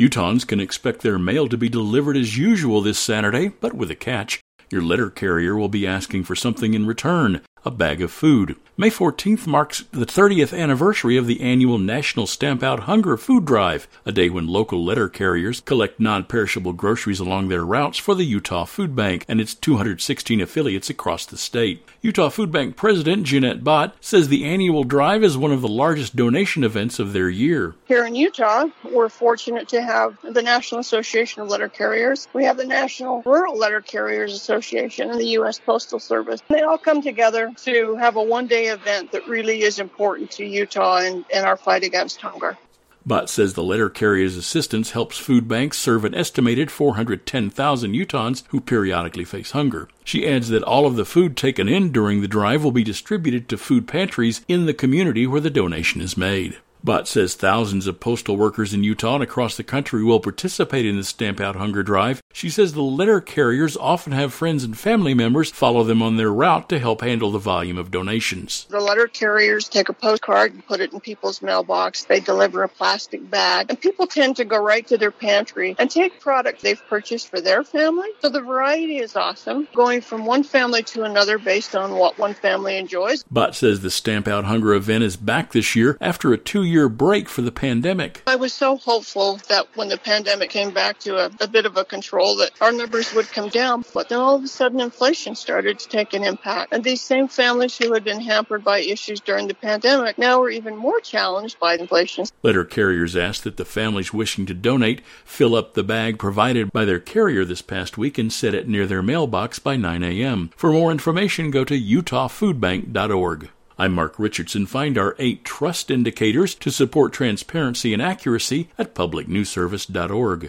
Utahns can expect their mail to be delivered as usual this Saturday, but with a catch. Your letter carrier will be asking for something in return a bag of food. May 14th marks the 30th anniversary of the annual National Stamp Out Hunger Food Drive, a day when local letter carriers collect non perishable groceries along their routes for the Utah Food Bank and its 216 affiliates across the state. Utah Food Bank President Ginette Bott says the annual drive is one of the largest donation events of their year. Here in Utah, we're fortunate to have the National Association of Letter Carriers. We have the National Rural Letter Carriers Association and the U.S. Postal Service. They all come together to have a one day event that really is important to Utah and, and our fight against hunger. Bott says the letter carrier's assistance helps food banks serve an estimated 410,000 Utahns who periodically face hunger. She adds that all of the food taken in during the drive will be distributed to food pantries in the community where the donation is made. Bott says thousands of postal workers in Utah and across the country will participate in the Stamp Out Hunger Drive. She says the letter carriers often have friends and family members follow them on their route to help handle the volume of donations. The letter carriers take a postcard and put it in people's mailbox. They deliver a plastic bag, and people tend to go right to their pantry and take product they've purchased for their family. So the variety is awesome, going from one family to another based on what one family enjoys. Bott says the Stamp Out Hunger event is back this year after a two year break for the pandemic. I was so hopeful that when the pandemic came back to a, a bit of a control that our numbers would come down, but then all of a sudden inflation started to take an impact. And these same families who had been hampered by issues during the pandemic now are even more challenged by inflation. Letter carriers asked that the families wishing to donate fill up the bag provided by their carrier this past week and set it near their mailbox by 9 a.m. For more information, go to utahfoodbank.org. I'm Mark Richardson. Find our eight trust indicators to support transparency and accuracy at publicnewsservice.org.